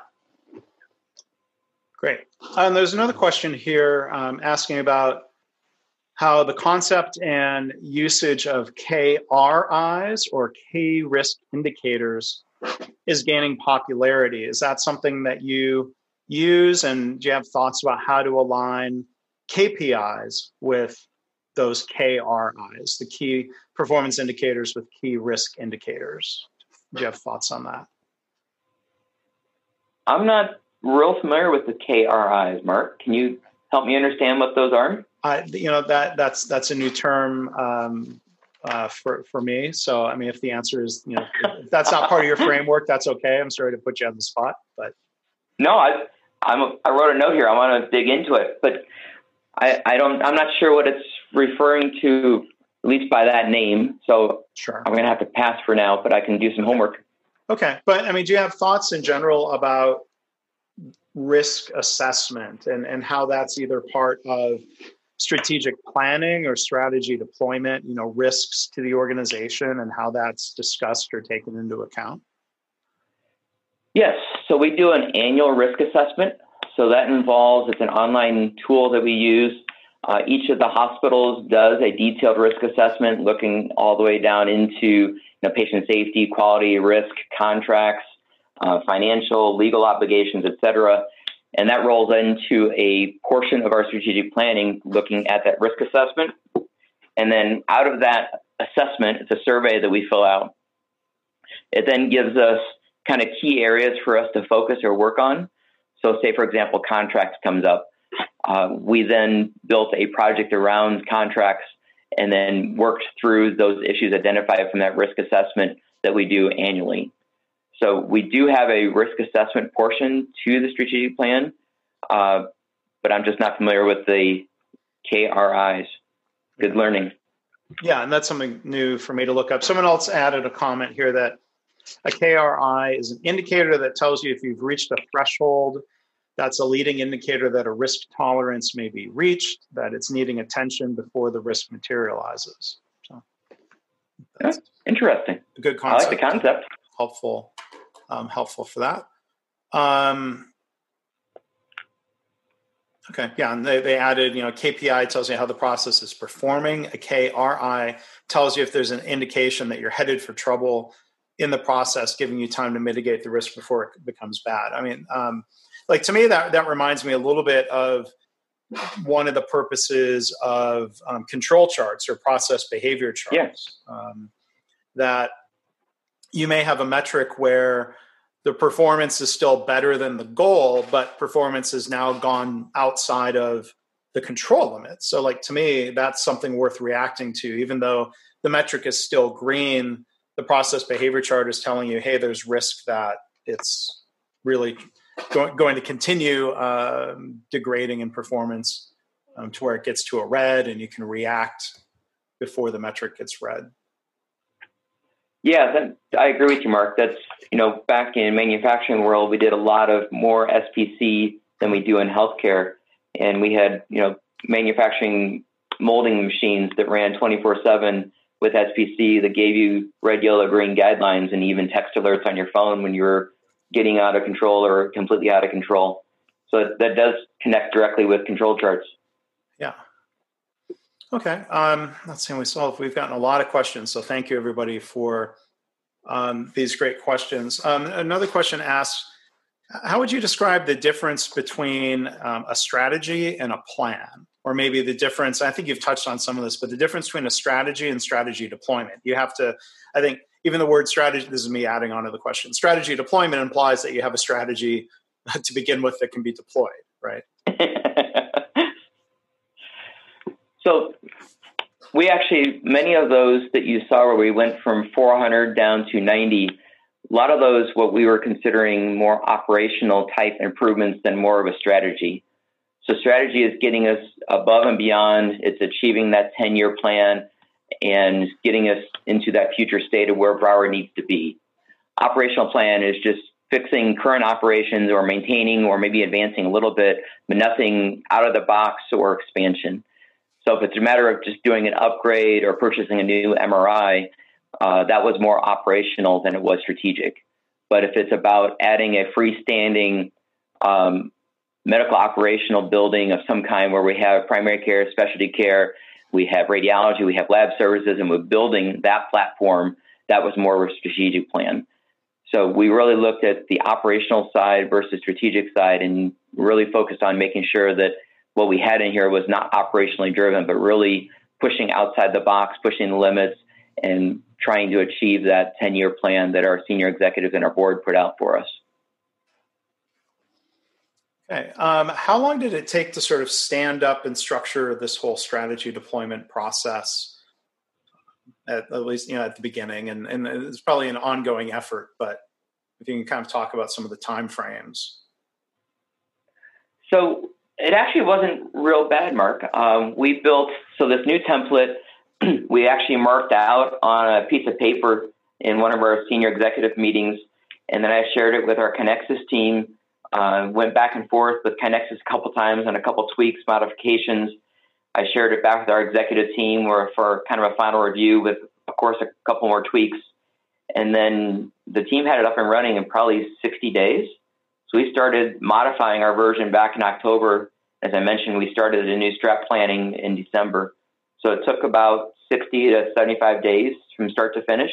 Great. And there's another question here um, asking about how the concept and usage of KRIs or K risk indicators is gaining popularity. Is that something that you use? And do you have thoughts about how to align KPIs with those KRIs, the key performance indicators with key risk indicators? Do you have thoughts on that? I'm not real familiar with the KRIs, Mark. Can you help me understand what those are? I, you know that that's that's a new term um, uh, for for me. So I mean, if the answer is you know if that's not part of your framework, that's okay. I'm sorry to put you on the spot, but no, I I'm I wrote a note here. I want to dig into it, but I I don't I'm not sure what it's referring to at least by that name. So sure, I'm going to have to pass for now, but I can do some homework. Okay, but I mean, do you have thoughts in general about risk assessment and, and how that's either part of strategic planning or strategy deployment, you know, risks to the organization and how that's discussed or taken into account? Yes. So we do an annual risk assessment. So that involves, it's an online tool that we use. Uh, each of the hospitals does a detailed risk assessment looking all the way down into you know, patient safety, quality, risk, contracts, uh, financial, legal obligations, et cetera. And that rolls into a portion of our strategic planning looking at that risk assessment. And then out of that assessment, it's a survey that we fill out. It then gives us kind of key areas for us to focus or work on. So, say, for example, contracts comes up. Uh, we then built a project around contracts and then worked through those issues identified from that risk assessment that we do annually. So we do have a risk assessment portion to the strategic plan, uh, but I'm just not familiar with the KRIs. Good learning. Yeah, and that's something new for me to look up. Someone else added a comment here that a KRI is an indicator that tells you if you've reached a threshold. That's a leading indicator that a risk tolerance may be reached, that it's needing attention before the risk materializes. So that's interesting. A good concept. I like the concept. Helpful um, helpful for that. Um, Okay, yeah, and they, they added, you know, KPI tells you how the process is performing. A KRI tells you if there's an indication that you're headed for trouble in the process, giving you time to mitigate the risk before it becomes bad. I mean, um, like to me, that that reminds me a little bit of one of the purposes of um, control charts or process behavior charts. Yes. Um, that you may have a metric where the performance is still better than the goal, but performance has now gone outside of the control limit. So, like to me, that's something worth reacting to, even though the metric is still green. The process behavior chart is telling you, hey, there's risk that it's really go- going to continue um, degrading in performance um, to where it gets to a red and you can react before the metric gets red. Yeah, that, I agree with you, Mark. That's you know back in manufacturing world, we did a lot of more SPC than we do in healthcare, and we had you know manufacturing molding machines that ran twenty four seven with SPC that gave you red, yellow, green guidelines and even text alerts on your phone when you were getting out of control or completely out of control. So that does connect directly with control charts. Yeah. Okay. Um, let's see. We saw we've gotten a lot of questions, so thank you everybody for um, these great questions. Um, another question asks, how would you describe the difference between um, a strategy and a plan, or maybe the difference? I think you've touched on some of this, but the difference between a strategy and strategy deployment. You have to. I think even the word strategy. This is me adding on to the question. Strategy deployment implies that you have a strategy to begin with that can be deployed, right? So we actually, many of those that you saw where we went from 400 down to 90, a lot of those, what we were considering more operational type improvements than more of a strategy. So strategy is getting us above and beyond. It's achieving that 10 year plan and getting us into that future state of where Broward needs to be. Operational plan is just fixing current operations or maintaining or maybe advancing a little bit, but nothing out of the box or expansion. So if it's a matter of just doing an upgrade or purchasing a new MRI, uh, that was more operational than it was strategic. But if it's about adding a freestanding um, medical operational building of some kind where we have primary care, specialty care, we have radiology, we have lab services, and we're building that platform, that was more of a strategic plan. So we really looked at the operational side versus strategic side and really focused on making sure that what we had in here was not operationally driven, but really pushing outside the box, pushing the limits, and trying to achieve that 10 year plan that our senior executives and our board put out for us. Okay. Um, how long did it take to sort of stand up and structure this whole strategy deployment process? At, at least, you know, at the beginning, and, and it's probably an ongoing effort. But if you can kind of talk about some of the time frames. So it actually wasn't real bad, Mark. Um, we built so this new template we actually marked out on a piece of paper in one of our senior executive meetings, and then I shared it with our KaiNexus team. Uh, went back and forth with KaiNexus a couple times and a couple tweaks, modifications. I shared it back with our executive team or for kind of a final review with, of course, a couple more tweaks. And then the team had it up and running in probably 60 days. So we started modifying our version back in October. As I mentioned, we started a new strap planning in December. So it took about 60 to 75 days from start to finish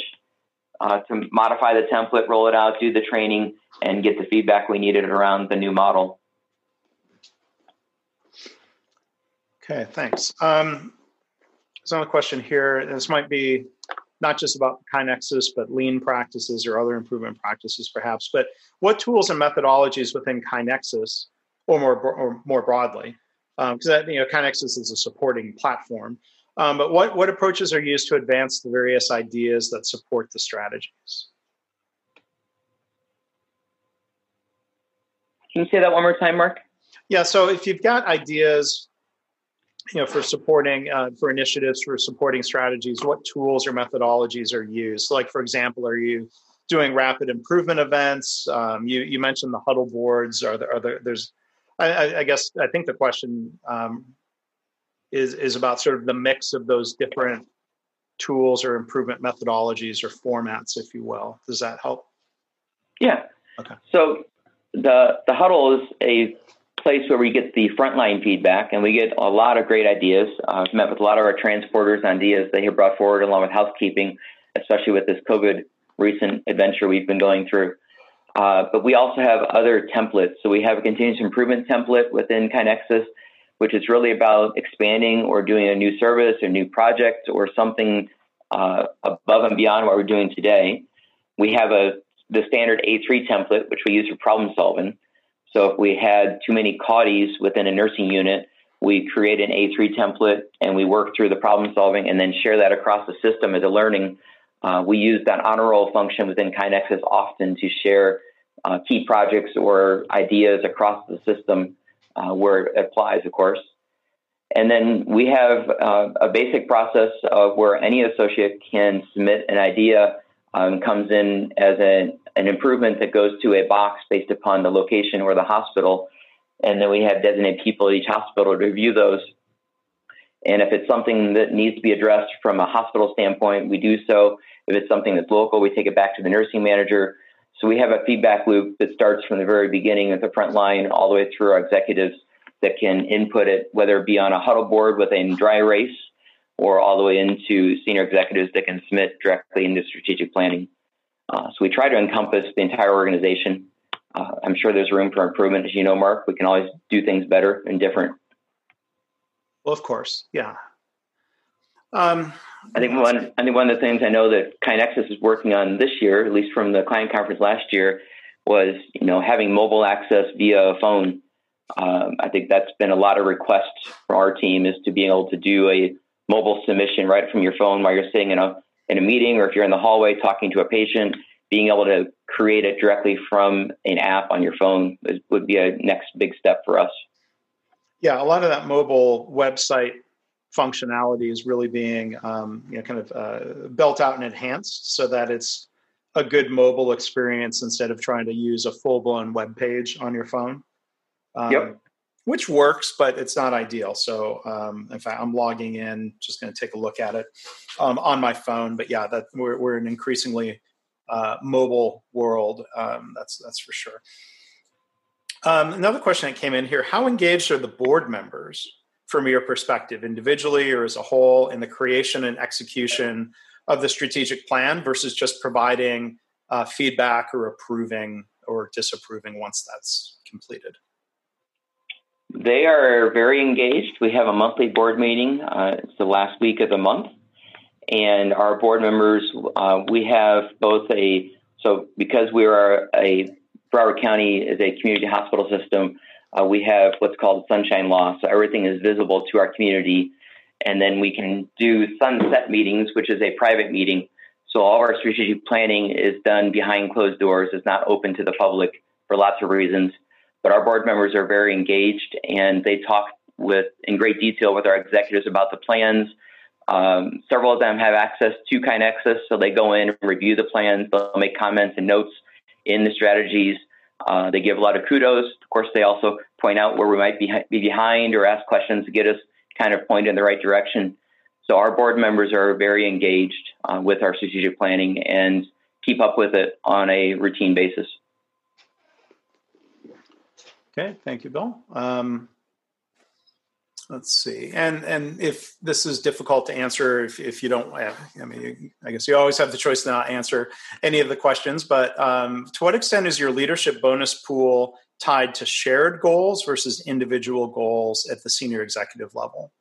uh, to modify the template, roll it out, do the training, and get the feedback we needed around the new model. Okay, thanks. Um, there's another question here. This might be not just about KaiNexus, but lean practices or other improvement practices, perhaps. But what tools and methodologies within KaiNexus, or more or more broadly, because um, you know KaiNexus is a supporting platform. Um, but what what approaches are used to advance the various ideas that support the strategies? Can you say that one more time, Mark? Yeah. So if you've got ideas you know, for supporting uh, for initiatives for supporting strategies, what tools or methodologies are used? Like, for example, are you doing rapid improvement events? Um, you you mentioned the huddle boards. Are there? Are there there's, I, I guess I think the question um, is is about sort of the mix of those different tools or improvement methodologies or formats, if you will. Does that help? Yeah. Okay. So the the huddle is a place where we get the frontline feedback and we get a lot of great ideas. Uh, I've met with a lot of our transporters on ideas they have brought forward along with housekeeping, especially with this COVID recent adventure we've been going through. Uh, but we also have other templates. So we have a continuous improvement template within KaiNexus, which is really about expanding or doing a new service or new project or something uh, above and beyond what we're doing today. We have a the standard A3 template, which we use for problem solving. So if we had too many CAUTIs within a nursing unit, we create an A3 template and we work through the problem solving and then share that across the system as a learning. Uh, we use that honor roll function within KaiNexus often to share uh, key projects or ideas across the system uh, where it applies, of course. And then we have uh, a basic process of where any associate can submit an idea um, comes in as a, an improvement that goes to a box based upon the location or the hospital. And then we have designated people at each hospital to review those. And if it's something that needs to be addressed from a hospital standpoint, we do so. If it's something that's local, we take it back to the nursing manager. So we have a feedback loop that starts from the very beginning at the front line all the way through our executives that can input it, whether it be on a huddle board within dry erase or all the way into senior executives that can submit directly into strategic planning. Uh, so we try to encompass the entire organization. Uh, I'm sure there's room for improvement. As you know, Mark, we can always do things better and different. Well, of course, yeah. Um, I think one. I think one of the things I know that KaiNexus is working on this year, at least from the client conference last year, was you know having mobile access via a phone. Um, I think that's been a lot of requests from our team is to be able to do a mobile submission right from your phone while you're sitting in a in a meeting or if you're in the hallway talking to a patient, being able to create it directly from an app on your phone is, would be a next big step for us. Yeah, a lot of that mobile website functionality is really being um, you know kind of uh, built out and enhanced so that it's a good mobile experience instead of trying to use a full blown web page on your phone. Um, yep which works, but it's not ideal. So, um, in fact, I'm logging in, just going to take a look at it um, on my phone. But yeah, that we're, we're an increasingly uh, mobile world. Um, that's that's for sure. Um, another question that came in here: How engaged are the board members, from your perspective, individually or as a whole, in the creation and execution of the strategic plan versus just providing uh, feedback or approving or disapproving once that's completed? They are very engaged. We have a monthly board meeting. Uh, it's the last week of the month. And our board members, uh, we have both a, so because we are a, Broward County is a community hospital system, uh, we have what's called sunshine law. So everything is visible to our community. And then we can do sunset meetings, which is a private meeting. So all of our strategic planning is done behind closed doors. It's not open to the public for lots of reasons. But our board members are very engaged and they talk with in great detail with our executives about the plans. Um, several of them have access to KaiNexus, so they go in and review the plans. They'll make comments and notes in the strategies. Uh, they give a lot of kudos. Of course, they also point out where we might be, be behind or ask questions to get us kind of pointed in the right direction. So our board members are very engaged uh, with our strategic planning and keep up with it on a routine basis. Okay, thank you, Bill. Um, let's see, and and if this is difficult to answer, if if you don't, I mean, I guess you always have the choice to not answer any of the questions. But um, to what extent is your leadership bonus pool tied to shared goals versus individual goals at the senior executive level?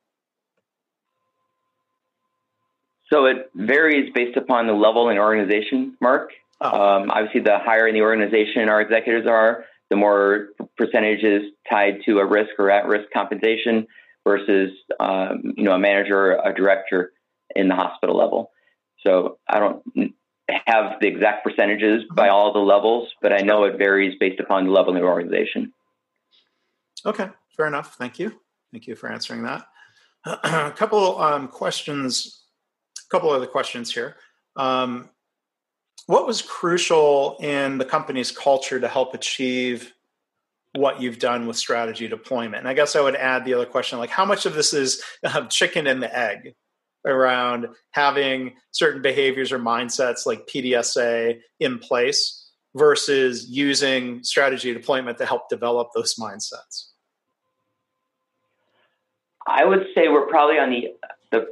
So it varies based upon the level and organization, Mark. Oh. Um, obviously, the higher in the organization our executives are, the more percentages tied to a risk or at-risk compensation versus um, you know a manager or a director in the hospital level. So I don't have the exact percentages by mm-hmm. all the levels, but I know it varies based upon the level of the organization. Okay, fair enough. Thank you. Thank you for answering that. a couple um, questions, a couple other questions here. Um, what was crucial in the company's culture to help achieve what you've done with strategy deployment? And I guess I would add the other question like, how much of this is um, chicken and the egg around having certain behaviors or mindsets like PDSA in place versus using strategy deployment to help develop those mindsets? I would say we're probably on the the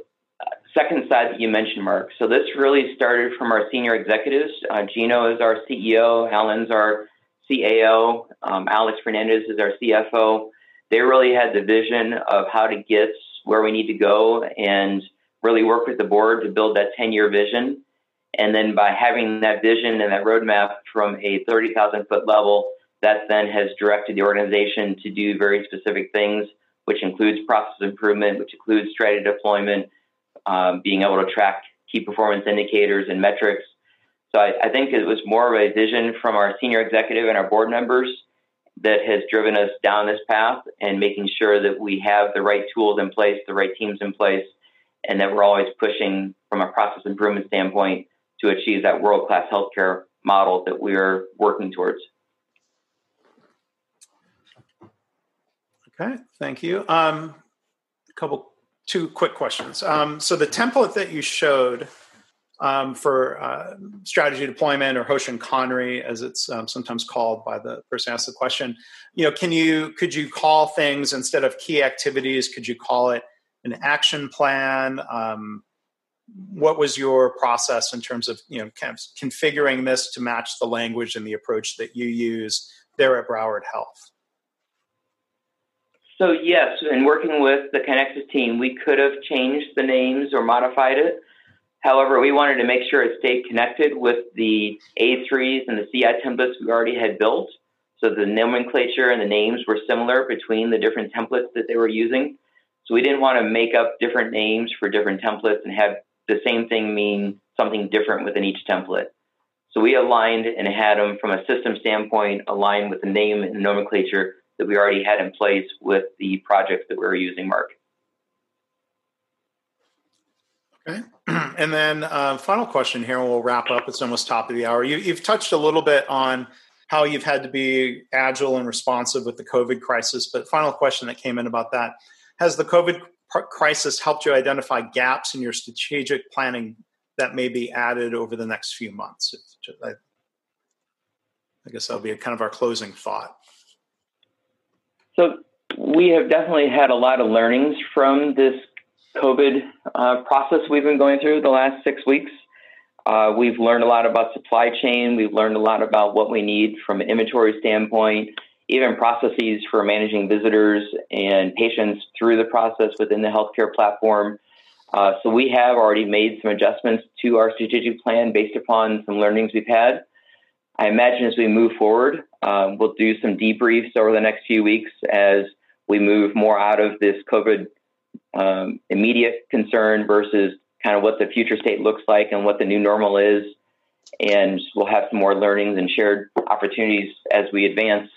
second side that you mentioned, Mark. So this really started from our senior executives. Uh, Gino is our CEO, Alan's our CAO, um, Alex Fernandez is our CFO. They really had the vision of how to get where we need to go and really work with the board to build that 10 year vision. And then by having that vision and that roadmap from a 30,000 foot level, that then has directed the organization to do very specific things, which includes process improvement, which includes strategy deployment, um, being able to track key performance indicators and metrics. So I, I think it was more of a vision from our senior executive and our board members that has driven us down this path and making sure that we have the right tools in place, the right teams in place, and that we're always pushing from a process improvement standpoint to achieve that world class healthcare model that we're working towards. Okay, thank you. Um, a couple, two quick questions. Um, so the template that you showed um, for uh, strategy deployment or Hoshin Kanri, as it's um, sometimes called by the person asked the question, you know, can you could you call things instead of key activities? Could you call it an action plan? Um, what was your process in terms of you know kind of configuring this to match the language and the approach that you use there at Broward Health? So yes, in working with the KaiNexus team, we could have changed the names or modified it. However, we wanted to make sure it stayed connected with the A3s and the CI templates we already had built. So the nomenclature and the names were similar between the different templates that they were using. So we didn't want to make up different names for different templates and have the same thing mean something different within each template. So we aligned and had them from a system standpoint aligned with the name and nomenclature that we already had in place with the projects that we were using, Mark. Okay. And then uh, final question here, and we'll wrap up. It's almost top of the hour. You, you've touched a little bit on how you've had to be agile and responsive with the COVID crisis, but final question that came in about that. Has the COVID crisis helped you identify gaps in your strategic planning that may be added over the next few months? I, I guess that'll be kind of our closing thought. So we have definitely had a lot of learnings from this COVID uh, process we've been going through the last six weeks. Uh, we've learned a lot about supply chain. We've learned a lot about what we need from an inventory standpoint, even processes for managing visitors and patients through the process within the healthcare platform. Uh, so we have already made some adjustments to our strategic plan based upon some learnings we've had. I imagine as we move forward, uh, we'll do some debriefs over the next few weeks as we move more out of this COVID um, immediate concern versus kind of what the future state looks like and what the new normal is. And we'll have some more learnings and shared opportunities as we advance.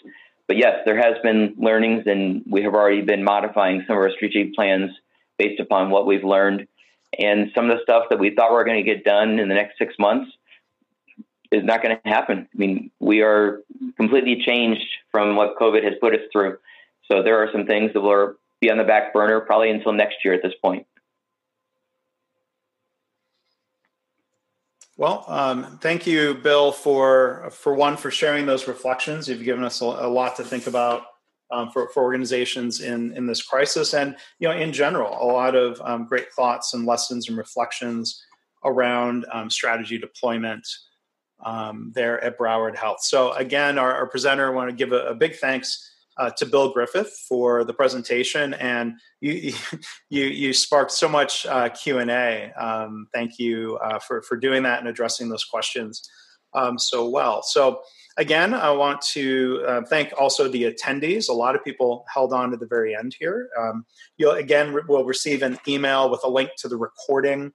But yes, there has been learnings, and we have already been modifying some of our strategic plans based upon what we've learned. And some of the stuff that we thought we were going to get done in the next six months is not going to happen. I mean, we are completely changed from what COVID has put us through. So there are some things that will be on the back burner probably until next year at this point. Well, um, thank you, Bill, for for one for sharing those reflections. You've given us a, a lot to think about um, for, for organizations in in this crisis, and you know, in general, a lot of um, great thoughts and lessons and reflections around um, strategy deployment um, there at Broward Health. So, again, our, our presenter, I want to give a, a big thanks uh, to Bill Griffith for the presentation, and you you you sparked so much uh, Q and A. Um, thank you uh, for for doing that and addressing those questions um, so well. So again, I want to uh, thank also the attendees. A lot of people held on to the very end here. Um, you'll again re- will receive an email with a link to the recording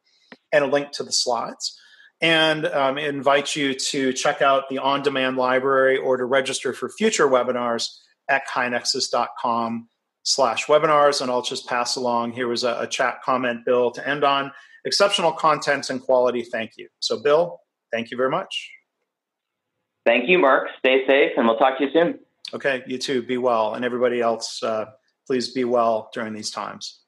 and a link to the slides and um, invite you to check out the on demand library or to register for future webinars at kainexus.com slash webinars. And I'll just pass along. Here was a, a chat comment, Bill, to end on. Exceptional content and quality. Thank you. So, Bill, thank you very much. Thank you, Mark. Stay safe, and we'll talk to you soon. Okay, you too. Be well. And everybody else, uh, please be well during these times.